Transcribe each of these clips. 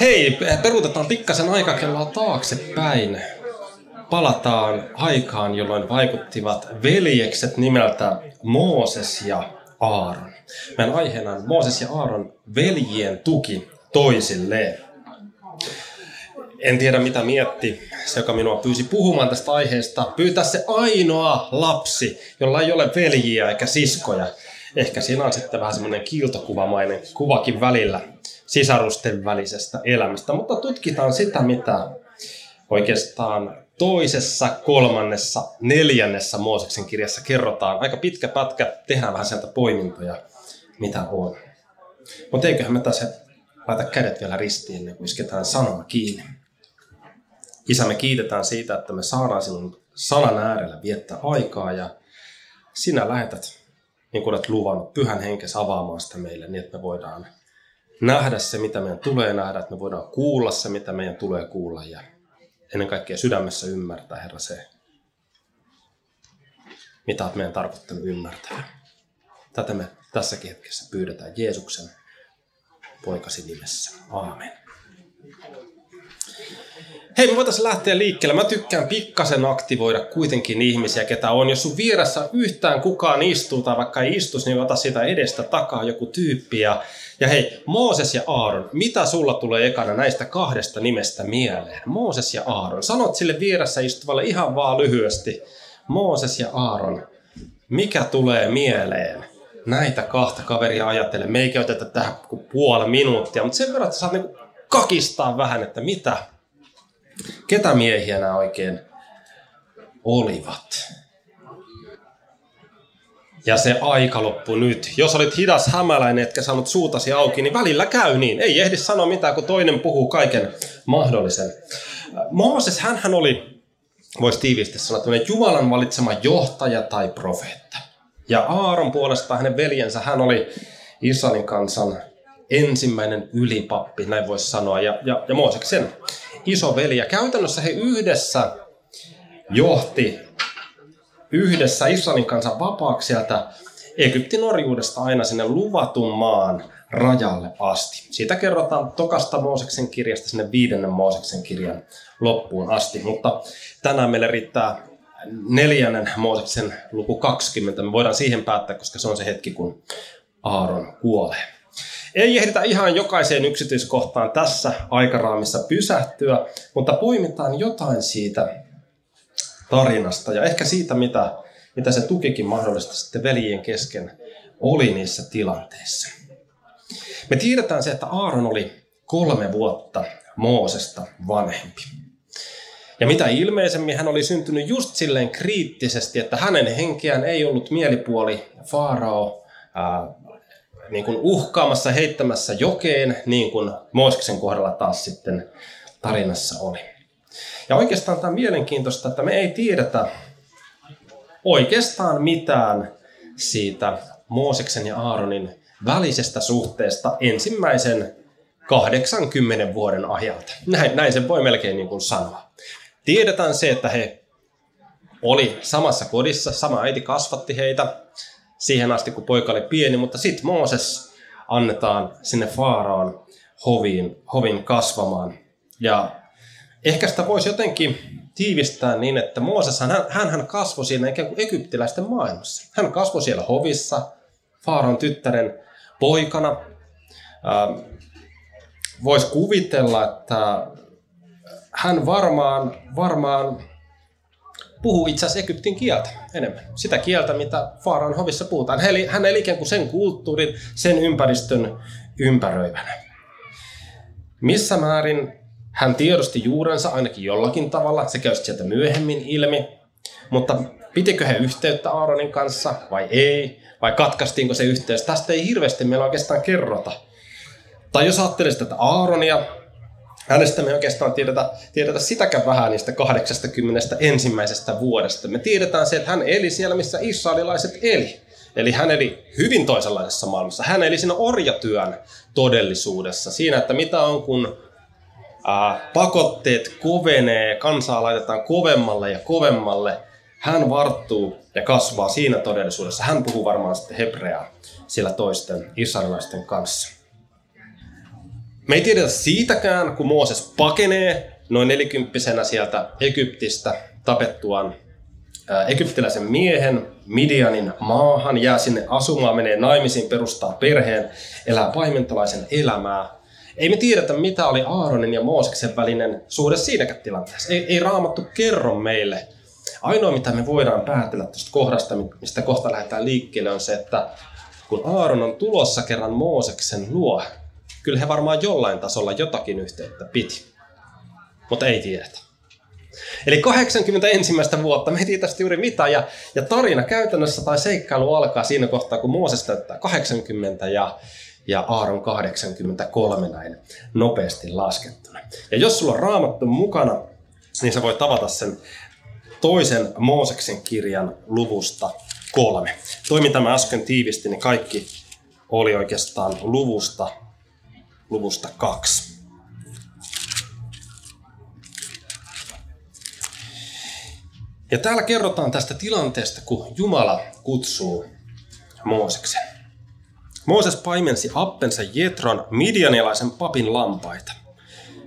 Hei, peruutetaan pikkasen aikakelloa taaksepäin. Palataan aikaan, jolloin vaikuttivat veljekset nimeltä Mooses ja Aaron. Meidän aiheena on Mooses ja Aaron veljien tuki toisilleen. En tiedä mitä mietti se, joka minua pyysi puhumaan tästä aiheesta. Pyytää se ainoa lapsi, jolla ei ole veljiä eikä siskoja. Ehkä siinä on sitten vähän semmoinen kiiltokuvamainen kuvakin välillä sisarusten välisestä elämästä. Mutta tutkitaan sitä, mitä oikeastaan toisessa, kolmannessa, neljännessä Mooseksen kirjassa kerrotaan. Aika pitkä pätkä, tehdään vähän sieltä poimintoja, mitä on. Mutta eiköhän me tässä laita kädet vielä ristiin, ennen kuin isketään sanoma kiinni. Isä, me kiitetään siitä, että me saadaan sinun sanan äärellä viettää aikaa ja sinä lähetät, niin kuin olet luvannut, pyhän henkes avaamaan sitä meille niin, että me voidaan nähdä se, mitä meidän tulee nähdä, että me voidaan kuulla se, mitä meidän tulee kuulla ja ennen kaikkea sydämessä ymmärtää, Herra, se, mitä olet meidän tarkoittanut ymmärtää. Tätä me tässäkin hetkessä pyydetään Jeesuksen poikasi nimessä. Aamen. Hei, me voitaisiin lähteä liikkeelle. Mä tykkään pikkasen aktivoida kuitenkin ihmisiä, ketä on. Jos sun vieressä yhtään kukaan istuu tai vaikka ei istus, niin ota sitä edestä takaa joku tyyppi. Ja, ja hei, Mooses ja Aaron, mitä sulla tulee ekana näistä kahdesta nimestä mieleen? Mooses ja Aaron. Sanot sille vieressä istuvalle ihan vaan lyhyesti. Mooses ja Aaron. Mikä tulee mieleen? Näitä kahta kaveria ajattelen. Me ei käytetä tähän kuin puoli minuuttia, mutta sen verran, että saat niinku kakistaa vähän, että mitä Ketä miehiä nämä oikein olivat? Ja se aika loppu nyt. Jos olit hidas hämäläinen, etkä saanut suutasi auki, niin välillä käy niin. Ei ehdi sanoa mitään, kun toinen puhuu kaiken mahdollisen. Mooses, hän oli, voisi tiivisti sanoa, Jumalan valitsema johtaja tai profeetta. Ja Aaron puolestaan hänen veljensä, hän oli Israelin kansan ensimmäinen ylipappi, näin voisi sanoa. Ja, ja, ja Mooseksen isoveli. Ja käytännössä he yhdessä johti yhdessä Israelin kansan vapaaksi sieltä Egyptin orjuudesta aina sinne luvatun maan rajalle asti. Siitä kerrotaan tokasta Mooseksen kirjasta sinne viidennen Mooseksen kirjan loppuun asti, mutta tänään meille riittää neljännen Mooseksen luku 20. Me voidaan siihen päättää, koska se on se hetki, kun Aaron kuolee. Ei ehditä ihan jokaiseen yksityiskohtaan tässä aikaraamissa pysähtyä, mutta poimitaan jotain siitä tarinasta ja ehkä siitä, mitä, mitä se tukikin mahdollisesti sitten veljien kesken oli niissä tilanteissa. Me tiedetään se, että Aaron oli kolme vuotta Moosesta vanhempi. Ja mitä ilmeisemmin hän oli syntynyt just silleen kriittisesti, että hänen henkeään ei ollut mielipuoli Faarao niin kuin uhkaamassa, heittämässä jokeen, niin kuin Mooseksen kohdalla taas sitten tarinassa oli. Ja oikeastaan tämä on mielenkiintoista, että me ei tiedetä oikeastaan mitään siitä Mooseksen ja Aaronin välisestä suhteesta ensimmäisen 80 vuoden ajalta. Näin, näin se voi melkein niin kuin sanoa. Tiedetään se, että he oli samassa kodissa, sama äiti kasvatti heitä, siihen asti, kun poika oli pieni, mutta sitten Mooses annetaan sinne Faaraan hoviin, hovin kasvamaan. Ja ehkä sitä voisi jotenkin tiivistää niin, että Mooses, hän, hän kasvoi siinä ikään kuin egyptiläisten maailmassa. Hän kasvoi siellä hovissa, Faaron tyttären poikana. Ähm, voisi kuvitella, että hän varmaan, varmaan puhuu itse asiassa Egyptin kieltä enemmän. Sitä kieltä, mitä Faaran hovissa puhutaan. Hän eli, hän eli ikään kuin sen kulttuurin, sen ympäristön ympäröivänä. Missä määrin hän tiedosti juurensa ainakin jollakin tavalla, se käy sieltä myöhemmin ilmi, mutta pitikö he yhteyttä Aaronin kanssa vai ei, vai katkaistiinko se yhteys? Tästä ei hirveästi meillä oikeastaan kerrota. Tai jos ajattelisit, että Aaronia Hänestä me oikeastaan tiedetä, tiedetä sitäkään vähän niistä 80 ensimmäisestä vuodesta. Me tiedetään se, että hän eli siellä, missä israelilaiset eli. Eli hän eli hyvin toisenlaisessa maailmassa. Hän eli siinä orjatyön todellisuudessa. Siinä, että mitä on, kun ää, pakotteet kovenee, kansaa laitetaan kovemmalle ja kovemmalle. Hän varttuu ja kasvaa siinä todellisuudessa. Hän puhuu varmaan sitten hebreaa sillä toisten israelilaisten kanssa Me ei tiedetä siitäkään, kun Mooses pakenee noin nelikymppisenä sieltä Egyptistä tapettuaan egyptiläisen miehen Midianin maahan, jää sinne asumaan, menee naimisiin, perustaa perheen, elää paimentolaisen elämää. Ei me tiedetä, mitä oli Aaronin ja Mooseksen välinen suhde siinäkään tilanteessa. Ei, ei raamattu kerro meille. Ainoa, mitä me voidaan päätellä tuosta kohdasta, mistä kohta lähdetään liikkeelle, on se, että kun Aaron on tulossa kerran Mooseksen luo, kyllä he varmaan jollain tasolla jotakin yhteyttä piti. Mutta ei tiedetä. Eli 81. vuotta, me ei tästä juuri mitään, ja, ja tarina käytännössä tai seikkailu alkaa siinä kohtaa, kun Mooses täyttää 80 ja, ja Aaron 83 näin nopeasti laskettuna. Ja jos sulla on raamattu mukana, niin sä voit tavata sen toisen Mooseksen kirjan luvusta kolme. Toimin tämä äsken tiivisti, niin kaikki oli oikeastaan luvusta, luvusta kaksi. Ja täällä kerrotaan tästä tilanteesta, kun Jumala kutsuu Mooseksen. Mooses paimensi appensa Jetron midianilaisen papin lampaita.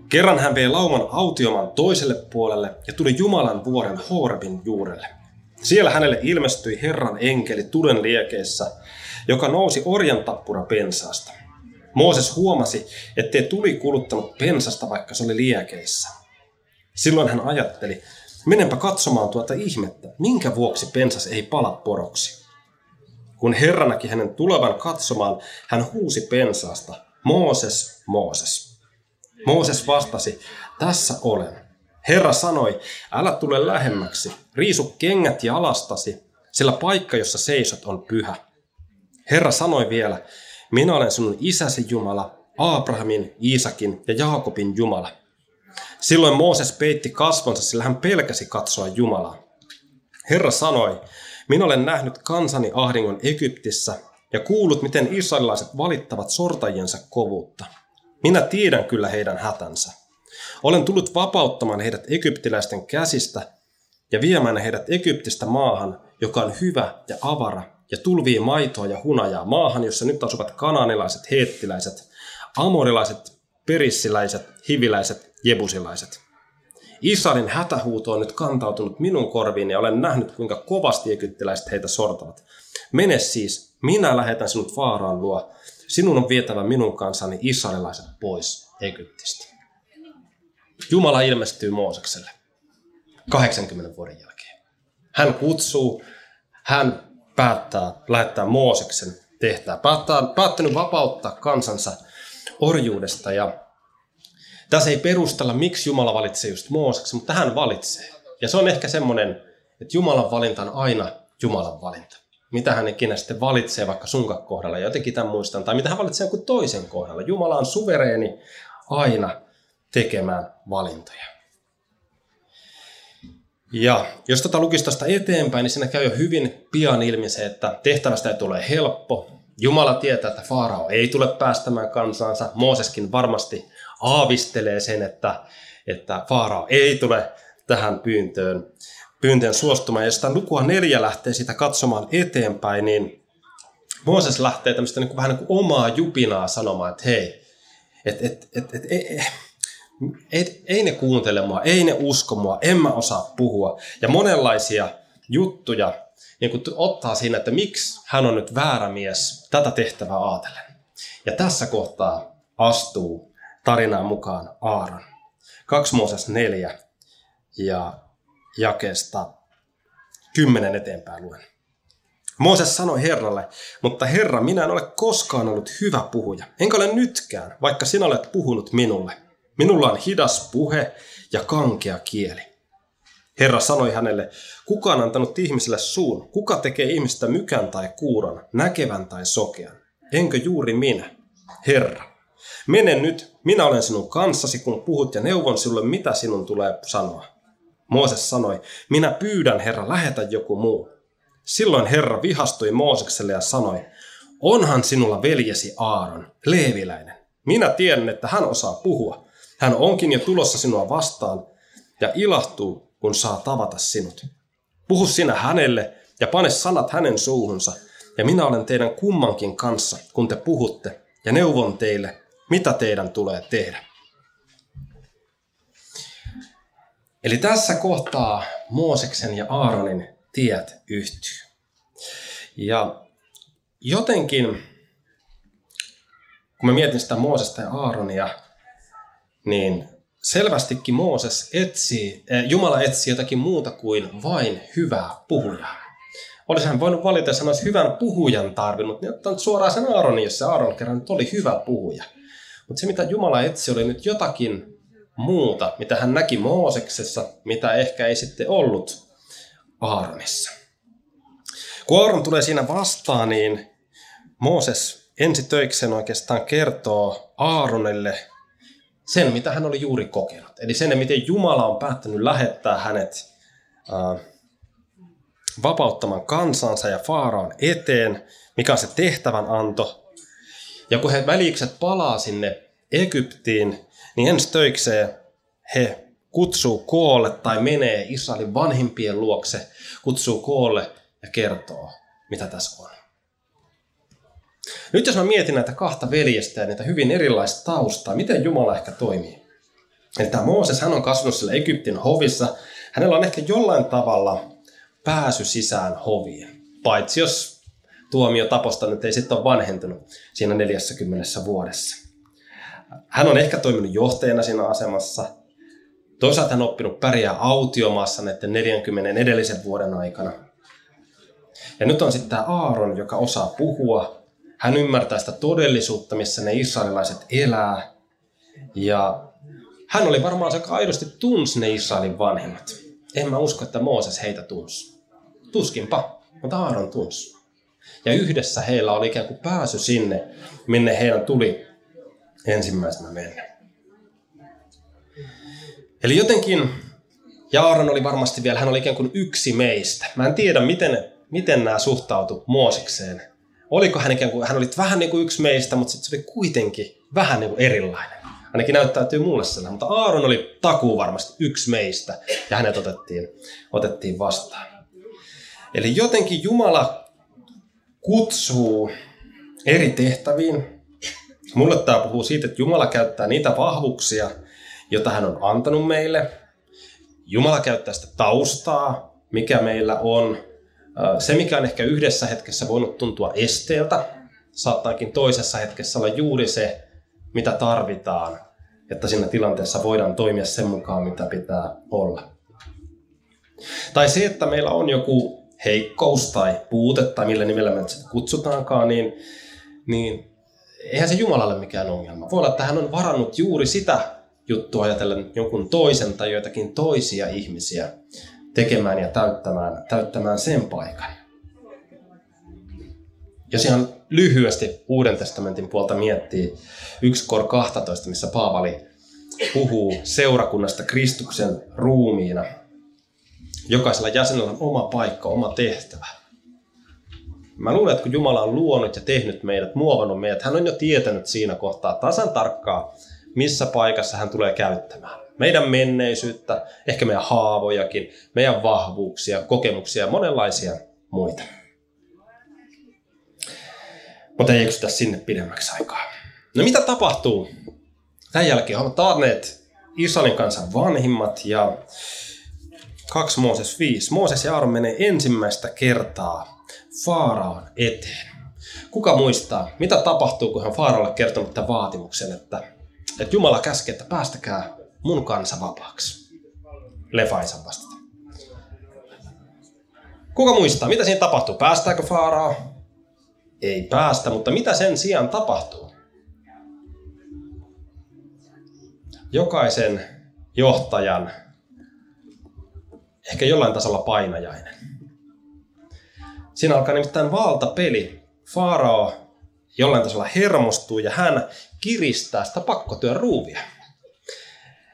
Kerran hän vei lauman autioman toiselle puolelle ja tuli Jumalan vuoren Horbin juurelle. Siellä hänelle ilmestyi Herran enkeli tulen liekeissä, joka nousi orjan tappura pensaasta. Mooses huomasi, ettei tuli kuluttanut pensasta, vaikka se oli liekeissä. Silloin hän ajatteli, menenpä katsomaan tuota ihmettä, minkä vuoksi pensas ei pala poroksi. Kun Herra näki hänen tulevan katsomaan, hän huusi pensaasta, Mooses, Mooses. Mooses vastasi, tässä olen. Herra sanoi, älä tule lähemmäksi, riisu kengät ja alastasi, sillä paikka, jossa seisot, on pyhä. Herra sanoi vielä, minä olen sinun isäsi Jumala, Abrahamin, Iisakin ja Jaakobin Jumala. Silloin Mooses peitti kasvonsa, sillä hän pelkäsi katsoa Jumalaa. Herra sanoi, minä olen nähnyt kansani ahdingon Egyptissä ja kuullut, miten israelilaiset valittavat sortajiensa kovuutta. Minä tiedän kyllä heidän hätänsä. Olen tullut vapauttamaan heidät egyptiläisten käsistä ja viemään heidät Egyptistä maahan, joka on hyvä ja avara ja tulvii maitoa ja hunajaa maahan, jossa nyt asuvat kananilaiset, heettiläiset, amorilaiset, perissiläiset, hiviläiset, jebusilaiset. Israelin hätähuuto on nyt kantautunut minun korviin ja olen nähnyt, kuinka kovasti egyptiläiset heitä sortavat. Mene siis, minä lähetän sinut Faaraan luo. Sinun on vietävä minun kanssani israelilaiset pois Egyptistä. Jumala ilmestyy Moosekselle 80 vuoden jälkeen. Hän kutsuu, hän päättää lähettää Mooseksen tehtävää. Päättää, päättänyt vapauttaa kansansa orjuudesta ja tässä ei perustella, miksi Jumala valitsee just Mooseksen, mutta hän valitsee. Ja se on ehkä semmoinen, että Jumalan valinta on aina Jumalan valinta. Mitä hän ikinä sitten valitsee vaikka sunkan kohdalla, jotenkin tämän muistan, tai mitä hän valitsee jonkun toisen kohdalla. Jumala on suvereeni aina tekemään valintoja. Ja jos tätä tota lukisi tästä eteenpäin, niin siinä käy jo hyvin pian ilmi se, että tehtävästä ei tule helppo. Jumala tietää, että Faarao ei tule päästämään kansansa. Mooseskin varmasti aavistelee sen, että, että Faarao ei tule tähän pyyntöön, pyyntöön suostumaan. Ja jos lukua neljä lähtee sitä katsomaan eteenpäin, niin Mooses lähtee tämmöistä niin kuin, vähän niin kuin omaa jupinaa sanomaan, että hei, et, et, et, et, ei, ei, ei ne kuuntele mua, ei ne usko mua, en mä osaa puhua. Ja monenlaisia juttuja niin kuin ottaa siinä, että miksi hän on nyt väärä mies tätä tehtävää ajatellen. Ja tässä kohtaa astuu tarinaan mukaan Aaron. 2 Mooses 4 ja jakeesta 10 eteenpäin luen. Mooses sanoi Herralle, mutta Herra, minä en ole koskaan ollut hyvä puhuja, enkä ole nytkään, vaikka sinä olet puhunut minulle. Minulla on hidas puhe ja kankea kieli. Herra sanoi hänelle, kuka on antanut ihmiselle suun? Kuka tekee ihmistä mykän tai kuuron, näkevän tai sokean? Enkö juuri minä? Herra, Mene nyt, minä olen sinun kanssasi, kun puhut ja neuvon sinulle, mitä sinun tulee sanoa. Mooses sanoi, minä pyydän, Herra, lähetä joku muu. Silloin Herra vihastui Moosekselle ja sanoi, onhan sinulla veljesi Aaron, leeviläinen. Minä tiedän, että hän osaa puhua. Hän onkin jo tulossa sinua vastaan ja ilahtuu, kun saa tavata sinut. Puhu sinä hänelle ja pane sanat hänen suuhunsa, ja minä olen teidän kummankin kanssa, kun te puhutte, ja neuvon teille, mitä teidän tulee tehdä. Eli tässä kohtaa Mooseksen ja Aaronin tiet yhtyy. Ja jotenkin, kun mä mietin sitä Moosesta ja Aaronia, niin selvästikin Mooses etsii, äh, Jumala etsii jotakin muuta kuin vain hyvää puhujaa. Olisi hän voinut valita, että hän olisi hyvän puhujan tarvinnut, niin ottanut suoraan sen Aaronin, jos se Aaron kerran oli hyvä puhuja. Mutta se, mitä Jumala etsi, oli nyt jotakin muuta, mitä hän näki Mooseksessa, mitä ehkä ei sitten ollut Aaronissa. Kun Aaron tulee siinä vastaan, niin Mooses ensi töikseen oikeastaan kertoo Aaronelle sen, mitä hän oli juuri kokenut. Eli sen, miten Jumala on päättänyt lähettää hänet äh, vapauttamaan kansansa ja Faaraan eteen, mikä on se tehtävän anto. Ja kun he välikset palaa sinne Egyptiin, niin ensi töikseen he kutsuu koolle tai menee Israelin vanhimpien luokse, kutsuu koolle ja kertoo, mitä tässä on. Nyt jos mä mietin näitä kahta veljestä ja niitä hyvin erilaista taustaa, miten Jumala ehkä toimii. Eli tämä Mooses, hän on kasvanut siellä Egyptin hovissa. Hänellä on ehkä jollain tavalla pääsy sisään hoviin. Paitsi jos tuomio taposta nyt ei sitten ole vanhentunut siinä 40 vuodessa. Hän on ehkä toiminut johtajana siinä asemassa. Toisaalta hän on oppinut pärjää autiomaassa näiden 40 edellisen vuoden aikana. Ja nyt on sitten tämä Aaron, joka osaa puhua. Hän ymmärtää sitä todellisuutta, missä ne israelilaiset elää. Ja hän oli varmaan se, aidosti tunsi ne Israelin vanhemmat. En mä usko, että Mooses heitä tunsi. Tuskinpa, mutta Aaron tunsi. Ja yhdessä heillä oli ikään kuin pääsy sinne, minne heidän tuli ensimmäisenä mennä. Eli jotenkin, Aaron oli varmasti vielä, hän oli ikään kuin yksi meistä. Mä en tiedä, miten, miten nämä suhtautu Moosikseen. Oliko hän ikään kuin, hän oli vähän niin kuin yksi meistä, mutta sitten se oli kuitenkin vähän niin kuin erilainen. Ainakin näyttäytyy mulle sellainen. Mutta Aaron oli takuu varmasti yksi meistä, ja hänet otettiin, otettiin vastaan. Eli jotenkin Jumala kutsuu eri tehtäviin, Mulle tämä puhuu siitä, että Jumala käyttää niitä vahvuuksia, joita hän on antanut meille. Jumala käyttää sitä taustaa, mikä meillä on. Se, mikä on ehkä yhdessä hetkessä voinut tuntua esteeltä, saattaakin toisessa hetkessä olla juuri se, mitä tarvitaan, että siinä tilanteessa voidaan toimia sen mukaan, mitä pitää olla. Tai se, että meillä on joku heikkous tai puute tai millä nimellä me sitä kutsutaankaan, niin, niin eihän se Jumalalle mikään ongelma. Voi olla, että hän on varannut juuri sitä juttua ajatellen jonkun toisen tai joitakin toisia ihmisiä tekemään ja täyttämään, täyttämään sen paikan. Jos ihan lyhyesti Uuden testamentin puolta miettii 1 kor 12, missä Paavali puhuu seurakunnasta Kristuksen ruumiina. Jokaisella jäsenellä on oma paikka, oma tehtävä. Mä luulen, että kun Jumala on luonut ja tehnyt meidät, muovannut meidät, hän on jo tietänyt siinä kohtaa tasan tarkkaa, missä paikassa hän tulee käyttämään. Meidän menneisyyttä, ehkä meidän haavojakin, meidän vahvuuksia, kokemuksia ja monenlaisia muita. Mutta ei eksytä sinne pidemmäksi aikaa. No mitä tapahtuu? Tämän jälkeen ovat taanneet Israelin kansan vanhimmat ja 2 Mooses 5. Mooses ja Aaron menee ensimmäistä kertaa Faaraan eteen. Kuka muistaa, mitä tapahtuu, kun hän Faaralle kertonut tämän vaatimuksen, että, että Jumala käskee, että päästäkää mun kansa vapaaksi. Lefaisan vastata. Kuka muistaa, mitä siinä tapahtuu? Päästääkö Faaraa? Ei päästä, mutta mitä sen sijaan tapahtuu? Jokaisen johtajan ehkä jollain tasolla painajainen. Siinä alkaa nimittäin valtapeli. Farao jollain tasolla hermostuu ja hän kiristää sitä pakkotyön ruuvia.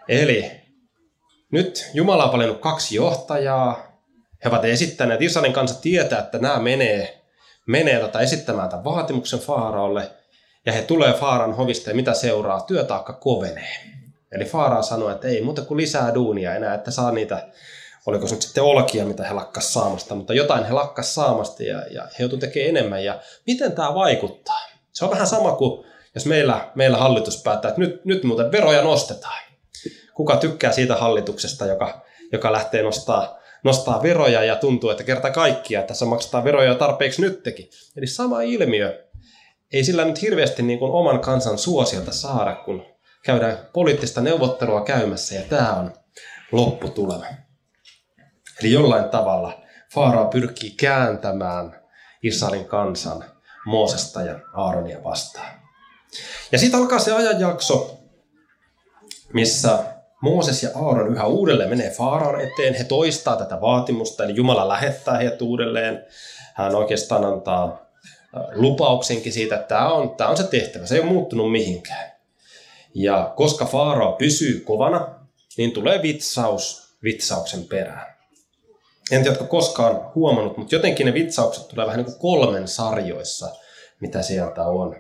Eli nyt Jumala on valinnut kaksi johtajaa. He ovat esittäneet, Israelin kanssa tietää, että nämä menee, menee tätä esittämään tämän vaatimuksen Faaraolle. Ja he tulee Faaran hovista ja mitä seuraa? Työtaakka kovenee. Eli Faaraa sanoo, että ei muuta kuin lisää duunia enää, että saa niitä oliko se nyt sitten olkia, mitä he lakkas saamasta, mutta jotain he lakkas saamasta ja, ja he joutuivat tekemään enemmän. Ja miten tämä vaikuttaa? Se on vähän sama kuin jos meillä, meillä hallitus päättää, että nyt, nyt muuten veroja nostetaan. Kuka tykkää siitä hallituksesta, joka, joka lähtee nostaa, nostaa veroja ja tuntuu, että kerta kaikkia tässä maksetaan veroja tarpeeksi nyttekin. Eli sama ilmiö. Ei sillä nyt hirveästi niin kuin oman kansan suosiota saada, kun käydään poliittista neuvottelua käymässä ja tämä on lopputulema. Eli jollain tavalla Faaraa pyrkii kääntämään Israelin kansan Moosesta ja Aaronia vastaan. Ja sitten alkaa se ajanjakso, missä Mooses ja Aaron yhä uudelleen menee Faaraan eteen. He toistaa tätä vaatimusta, eli Jumala lähettää heidät uudelleen. Hän oikeastaan antaa lupauksenkin siitä, että tämä on, tämä on se tehtävä. Se ei ole muuttunut mihinkään. Ja koska Faarao pysyy kovana, niin tulee vitsaus vitsauksen perään. En tiedä, koskaan huomannut, mutta jotenkin ne vitsaukset tulee vähän niin kuin kolmen sarjoissa, mitä sieltä on.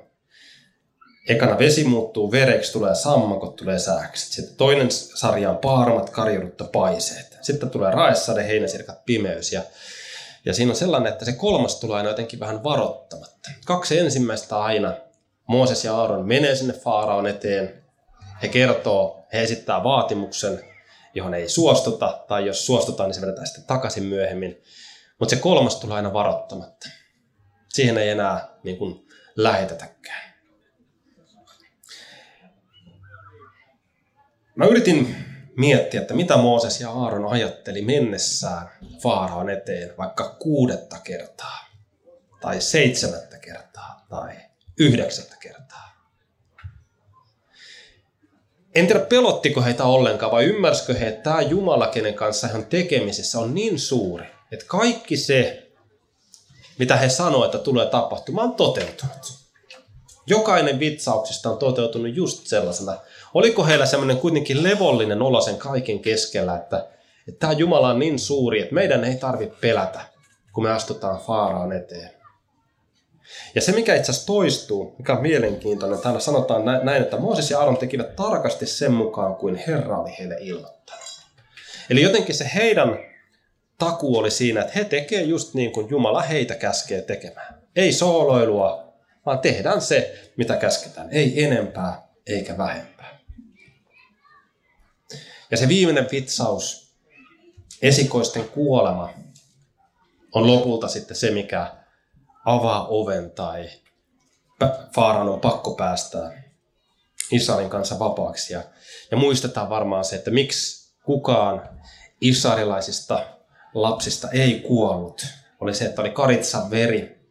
Ekana vesi muuttuu vereksi, tulee sammakot, tulee sääkset. Sitten toinen sarja on paarmat, karjurutta, paiseet. Sitten tulee raessade, heinäsirkat, pimeys. Ja, ja siinä on sellainen, että se kolmas tulee aina jotenkin vähän varoittamatta. Kaksi ensimmäistä aina. Mooses ja Aaron menee sinne Faaraon eteen. He kertoo, he esittää vaatimuksen, johon ei suostuta, tai jos suostutaan, niin se vedetään sitten takaisin myöhemmin. Mutta se kolmas tulee aina varoittamatta. Siihen ei enää niin kuin, lähetetäkään. Mä yritin miettiä, että mitä Mooses ja Aaron ajatteli mennessään Faaraan eteen vaikka kuudetta kertaa, tai seitsemättä kertaa, tai yhdeksättä kertaa. En tiedä, pelottiko heitä ollenkaan vai ymmärsikö he, että tämä Jumala, kenen kanssa he on on niin suuri, että kaikki se, mitä he sanoivat, että tulee tapahtumaan, on toteutunut. Jokainen vitsauksista on toteutunut just sellaisena. Oliko heillä semmoinen kuitenkin levollinen olo sen kaiken keskellä, että, että tämä Jumala on niin suuri, että meidän ei tarvitse pelätä, kun me astutaan Faaraan eteen. Ja se, mikä itse asiassa toistuu, mikä on mielenkiintoinen, täällä sanotaan näin, että Mooses ja Aaron tekivät tarkasti sen mukaan, kuin Herra oli heille ilmoittanut. Eli jotenkin se heidän taku oli siinä, että he tekevät just niin kuin Jumala heitä käskee tekemään. Ei sooloilua, vaan tehdään se, mitä käsketään. Ei enempää eikä vähempää. Ja se viimeinen vitsaus, esikoisten kuolema, on lopulta sitten se, mikä avaa oven tai Faaran on pakko päästää Israelin kanssa vapaaksi. Ja, muistetaan varmaan se, että miksi kukaan israelilaisista lapsista ei kuollut. Oli se, että oli karitsan veri,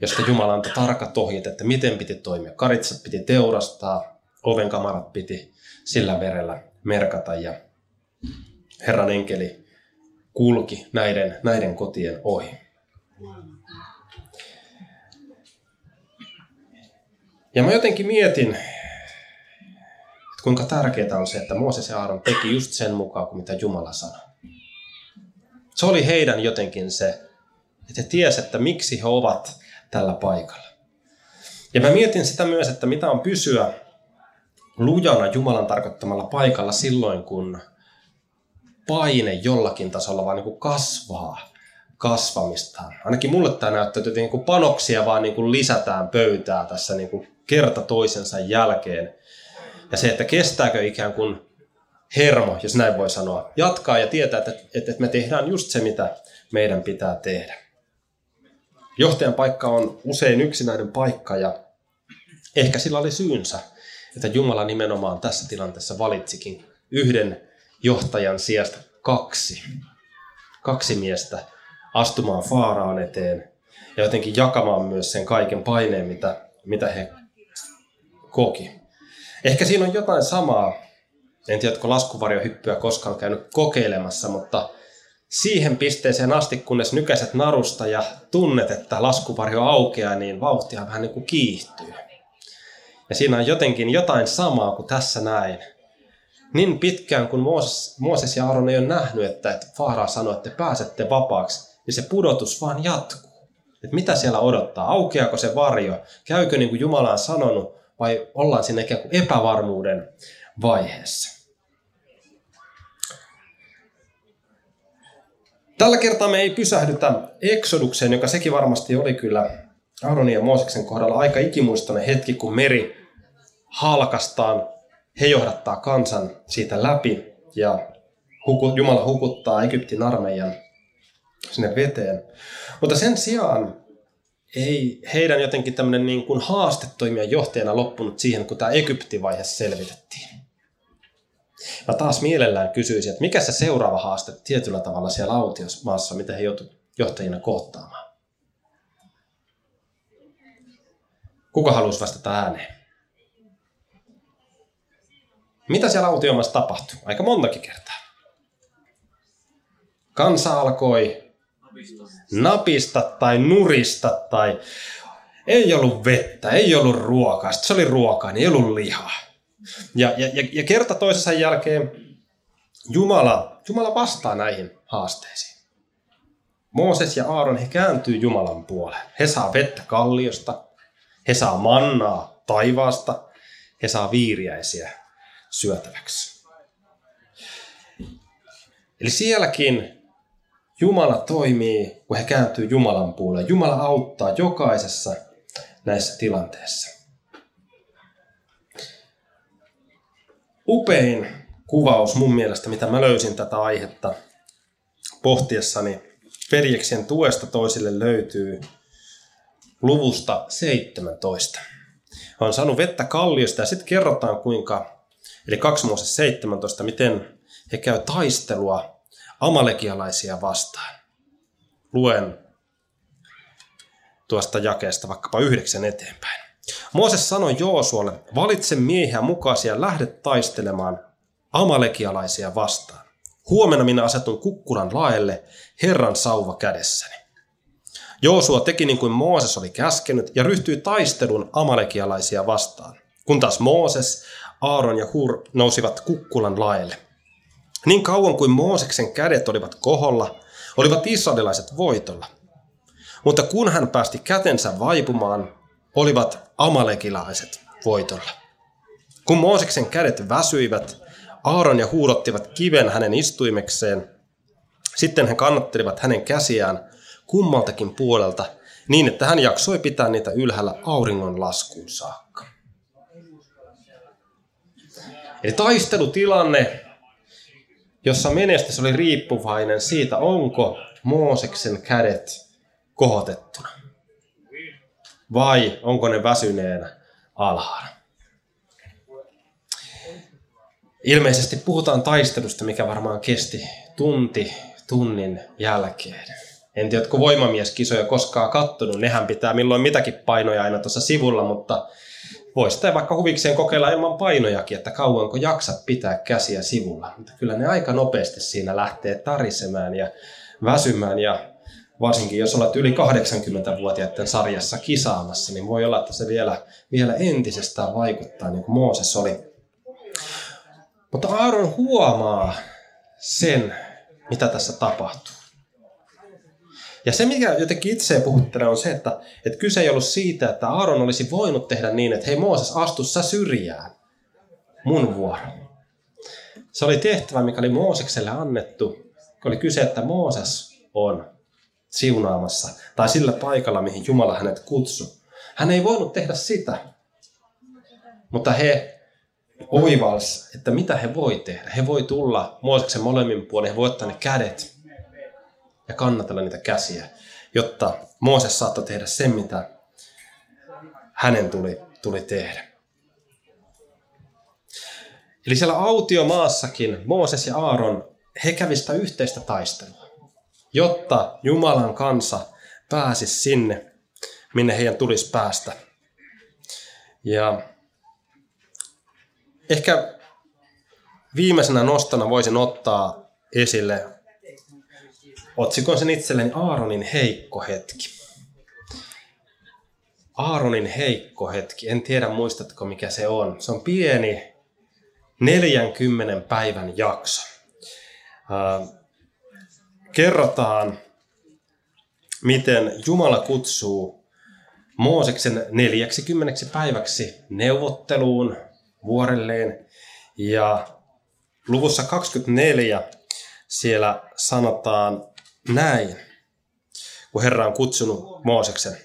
josta Jumala antoi tarkat ohjeet, että miten piti toimia. Karitsat piti teurastaa, ovenkamarat piti sillä verellä merkata ja Herran enkeli kulki näiden, näiden kotien ohi. Ja mä jotenkin mietin, että kuinka tärkeää on se, että Mooses ja Aaron teki just sen mukaan kuin mitä Jumala sanoi. Se oli heidän jotenkin se, että he tiesivät, että miksi he ovat tällä paikalla. Ja mä mietin sitä myös, että mitä on pysyä lujana Jumalan tarkoittamalla paikalla silloin, kun paine jollakin tasolla vaan niin kuin kasvaa kasvamistaan. Ainakin mulle tämä näyttää, että niin kuin panoksia vaan niin kuin lisätään pöytää tässä niin kuin kerta toisensa jälkeen. Ja se, että kestääkö ikään kuin hermo, jos näin voi sanoa, jatkaa ja tietää, että, että me tehdään just se, mitä meidän pitää tehdä. Johtajan paikka on usein yksinäinen paikka ja ehkä sillä oli syynsä, että Jumala nimenomaan tässä tilanteessa valitsikin yhden johtajan sijasta kaksi. Kaksi miestä astumaan Faaraan eteen ja jotenkin jakamaan myös sen kaiken paineen, mitä, mitä he koki. Ehkä siinä on jotain samaa, en tiedä, onko laskuvarjohyppyä koskaan käynyt kokeilemassa, mutta siihen pisteeseen asti, kunnes nykäiset narusta ja tunnet, että laskuvarjo aukeaa, niin vauhtia vähän niin kuin kiihtyy. Ja siinä on jotenkin jotain samaa kuin tässä näin. Niin pitkään kuin Mooses, Mooses ja Aaron ei ole nähnyt, että, että Faaraa sanoi, että te pääsette vapaaksi, niin se pudotus vaan jatkuu. Että mitä siellä odottaa? Aukeako se varjo? Käykö niin kuin Jumala on sanonut? Vai ollaan siinä ikään kuin epävarmuuden vaiheessa? Tällä kertaa me ei pysähdytä Eksodukseen, joka sekin varmasti oli kyllä Aaronin ja Mooseksen kohdalla aika ikimuistoinen hetki, kun meri halkastaan, he johdattaa kansan siitä läpi ja Jumala hukuttaa Egyptin armeijan sinne veteen. Mutta sen sijaan ei heidän jotenkin tämmöinen niin kuin haaste toimia johtajana loppunut siihen, kun tämä Egypti-vaihe selvitettiin. Mä taas mielellään kysyisin, että mikä se seuraava haaste tietyllä tavalla siellä autiosmaassa, mitä he joutuivat johtajina kohtaamaan. Kuka haluaisi vastata ääneen? Mitä siellä autiomaassa tapahtui? Aika montakin kertaa. Kansa alkoi napista tai nurista tai ei ollut vettä, ei ollut ruokaa. Sitten se oli ruokaa, niin ei ollut lihaa. Ja, ja, ja kerta toisensa jälkeen Jumala, Jumala vastaa näihin haasteisiin. Mooses ja Aaron, he kääntyy Jumalan puoleen. He saa vettä kalliosta, he saa mannaa taivaasta, he saa viiriäisiä syötäväksi. Eli sielläkin Jumala toimii, kun he kääntyy Jumalan puoleen. Jumala auttaa jokaisessa näissä tilanteissa. Upein kuvaus mun mielestä, mitä mä löysin tätä aihetta pohtiessani veljeksien tuesta toisille löytyy luvusta 17. On saanut vettä kalliosta ja sitten kerrotaan kuinka, eli 2 17, miten he käy taistelua amalekialaisia vastaan. Luen tuosta jakeesta vaikkapa yhdeksän eteenpäin. Mooses sanoi Joosualle, valitse miehiä mukaisia lähde taistelemaan amalekialaisia vastaan. Huomenna minä asetun kukkulan laelle Herran sauva kädessäni. Joosua teki niin kuin Mooses oli käskenyt ja ryhtyi taistelun amalekialaisia vastaan. Kun taas Mooses, Aaron ja Hur nousivat kukkulan laelle. Niin kauan kuin Mooseksen kädet olivat koholla, olivat israelilaiset voitolla. Mutta kun hän päästi kätensä vaipumaan, olivat amalekilaiset voitolla. Kun Mooseksen kädet väsyivät, Aaron ja huudottivat kiven hänen istuimekseen. Sitten he kannattelivat hänen käsiään kummaltakin puolelta niin, että hän jaksoi pitää niitä ylhäällä auringon laskuun saakka. Eli taistelutilanne, jossa menestys oli riippuvainen siitä, onko Mooseksen kädet kohotettuna vai onko ne väsyneenä alhaalla. Ilmeisesti puhutaan taistelusta, mikä varmaan kesti tunti tunnin jälkeen. En tiedä, voimamieskisoja koskaan kattonut, nehän pitää milloin mitäkin painoja aina tuossa sivulla, mutta voisi sitä vaikka huvikseen kokeilla ilman painojakin, että kauanko jaksat pitää käsiä sivulla. Mutta kyllä ne aika nopeasti siinä lähtee tarisemään ja väsymään ja varsinkin jos olet yli 80-vuotiaiden sarjassa kisaamassa, niin voi olla, että se vielä, vielä entisestään vaikuttaa, niin kuin Mooses oli. Mutta Aaron huomaa sen, mitä tässä tapahtuu. Ja se, mikä jotenkin itseä puhuttelee, on se, että, että kyse ei ollut siitä, että Aaron olisi voinut tehdä niin, että hei Mooses, astu sä syrjään. Mun vuoro. Se oli tehtävä, mikä oli Moosekselle annettu. Oli kyse, että Mooses on siunaamassa tai sillä paikalla, mihin Jumala hänet kutsui. Hän ei voinut tehdä sitä. Mutta he oivals, että mitä he voi tehdä. He voi tulla Mooseksen molemmin puolin, he voi ottaa ne kädet ja kannatella niitä käsiä, jotta Mooses saattoi tehdä sen, mitä hänen tuli, tuli tehdä. Eli siellä autiomaassakin Mooses ja Aaron, he kävistä yhteistä taistelua, jotta Jumalan kansa pääsisi sinne, minne heidän tulisi päästä. Ja ehkä viimeisenä nostana voisin ottaa esille Otsikon sen itselleni Aaronin heikko hetki. Aaronin heikko hetki. En tiedä muistatko mikä se on. Se on pieni 40 päivän jakso. Kerrotaan, miten Jumala kutsuu Mooseksen 40 päiväksi neuvotteluun vuorelleen. Ja luvussa 24 siellä sanotaan näin, kun Herra on kutsunut Mooseksen.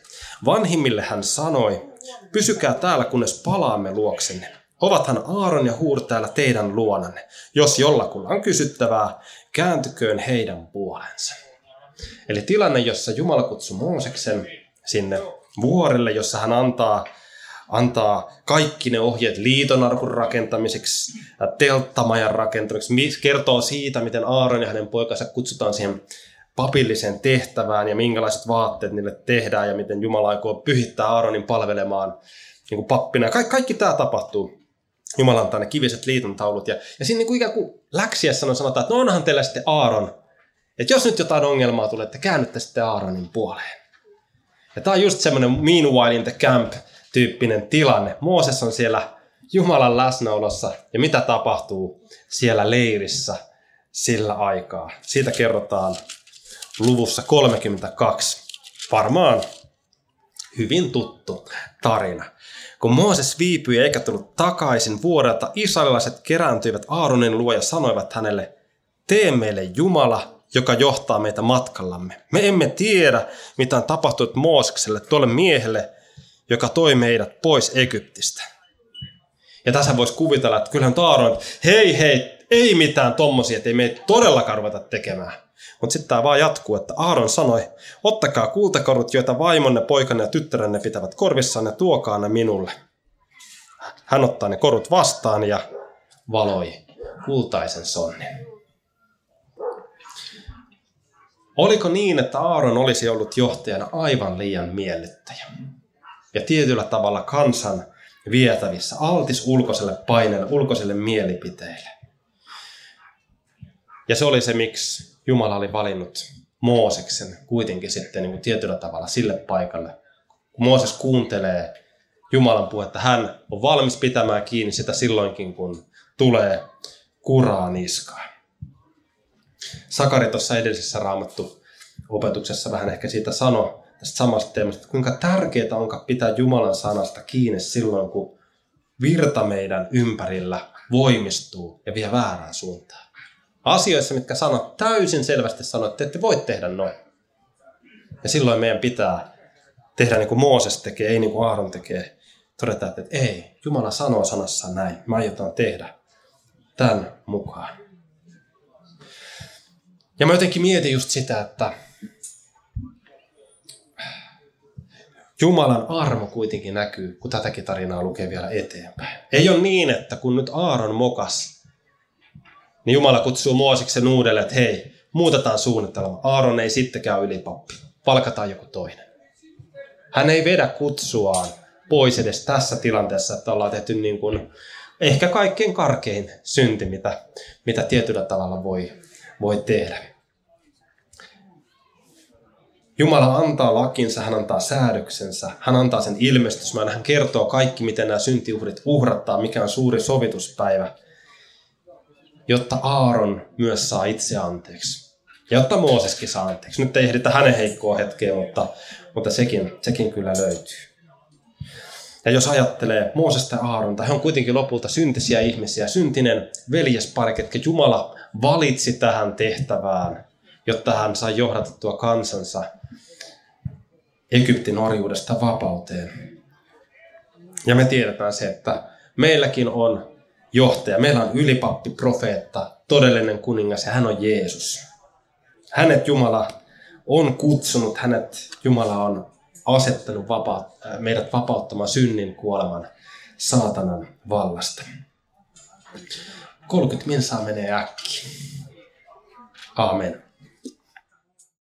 Vanhimmille hän sanoi, pysykää täällä kunnes palaamme luoksenne. Ovathan Aaron ja Huur täällä teidän luonanne. Jos jollakulla on kysyttävää, kääntyköön heidän puolensa. Eli tilanne, jossa Jumala kutsui Mooseksen sinne vuorelle, jossa hän antaa, antaa kaikki ne ohjeet liitonarkun rakentamiseksi, telttamajan rakentamiseksi, kertoo siitä, miten Aaron ja hänen poikansa kutsutaan siihen papilliseen tehtävään ja minkälaiset vaatteet niille tehdään ja miten Jumala aikoo pyhittää Aaronin palvelemaan niin kuin pappina. Kaikki, kaikki tämä tapahtuu. Jumala antaa ne kiviset liitontaulut. Ja, ja siinä niin kuin ikään kuin läksiässä on sanotaan, että no onhan teillä sitten Aaron. Että jos nyt jotain ongelmaa tulee, että käännytte sitten Aaronin puoleen. Ja tämä on just semmoinen meanwhile in the camp tyyppinen tilanne. Mooses on siellä Jumalan läsnäolossa ja mitä tapahtuu siellä leirissä sillä aikaa. Siitä kerrotaan luvussa 32. Varmaan hyvin tuttu tarina. Kun Mooses viipyi eikä tullut takaisin vuodelta, israelilaiset kerääntyivät Aaronin luo ja sanoivat hänelle, tee meille Jumala, joka johtaa meitä matkallamme. Me emme tiedä, mitä on tapahtunut Moosekselle, tuolle miehelle, joka toi meidät pois Egyptistä. Ja tässä voisi kuvitella, että kyllähän Aaron, hei hei, ei mitään tommosia, että ei meitä todellakaan ruveta tekemään. Mutta sitten tämä vaan jatkuu, että Aaron sanoi, ottakaa kultakorut, joita vaimonne, poikanne ja tyttärenne pitävät korvissaan ja tuokaa ne minulle. Hän ottaa ne korut vastaan ja valoi kultaisen sonnen. Oliko niin, että Aaron olisi ollut johtajana aivan liian miellyttäjä? Ja tietyllä tavalla kansan vietävissä, altis ulkoiselle paineelle, ulkoiselle mielipiteille. Ja se oli se, miksi Jumala oli valinnut Mooseksen kuitenkin sitten niin kuin tietyllä tavalla sille paikalle. Kun Mooses kuuntelee Jumalan puhetta, hän on valmis pitämään kiinni sitä silloinkin, kun tulee kuraa niskaan. Sakari tuossa edellisessä raamattu opetuksessa vähän ehkä siitä sanoi tästä samasta teemasta, että kuinka tärkeää onka pitää Jumalan sanasta kiinni silloin, kun virta meidän ympärillä voimistuu ja vie väärään suuntaan asioissa, mitkä sanot täysin selvästi sanoo, että ette voi tehdä noin. Ja silloin meidän pitää tehdä niin kuin Mooses tekee, ei niin kuin Aaron tekee. Todeta, että ei, Jumala sanoo sanassaan näin. Mä aiotaan tehdä tämän mukaan. Ja mä jotenkin mietin just sitä, että Jumalan armo kuitenkin näkyy, kun tätäkin tarinaa lukee vielä eteenpäin. Ei ole niin, että kun nyt Aaron mokas niin Jumala kutsuu Moosiksen uudelle, että hei, muutetaan suunnitelma. Aaron ei sittenkään ylipappi. Palkataan joku toinen. Hän ei vedä kutsuaan pois edes tässä tilanteessa, että ollaan tehty niin kuin ehkä kaikkein karkein synti, mitä, mitä tietyllä tavalla voi, voi tehdä. Jumala antaa lakinsa, hän antaa säädöksensä, hän antaa sen ilmestysmään, hän kertoo kaikki, miten nämä syntiuhrit uhrattaa, mikä on suuri sovituspäivä jotta Aaron myös saa itse anteeksi. Ja jotta Mooseskin saa anteeksi. Nyt ei ehditä hänen heikkoa hetkeä, mutta, mutta sekin, sekin kyllä löytyy. Ja jos ajattelee Moosesta ja Aaronta, he on kuitenkin lopulta syntisiä ihmisiä, syntinen veljespari, ketkä Jumala valitsi tähän tehtävään, jotta hän sai johdatettua kansansa Egyptin orjuudesta vapauteen. Ja me tiedetään se, että meilläkin on johtaja. Meillä on ylipappi, profeetta, todellinen kuningas ja hän on Jeesus. Hänet Jumala on kutsunut, hänet Jumala on asettanut vapa- äh, meidät vapauttamaan synnin, kuoleman, saatanan vallasta. 30 minsaa menee äkkiä. Amen.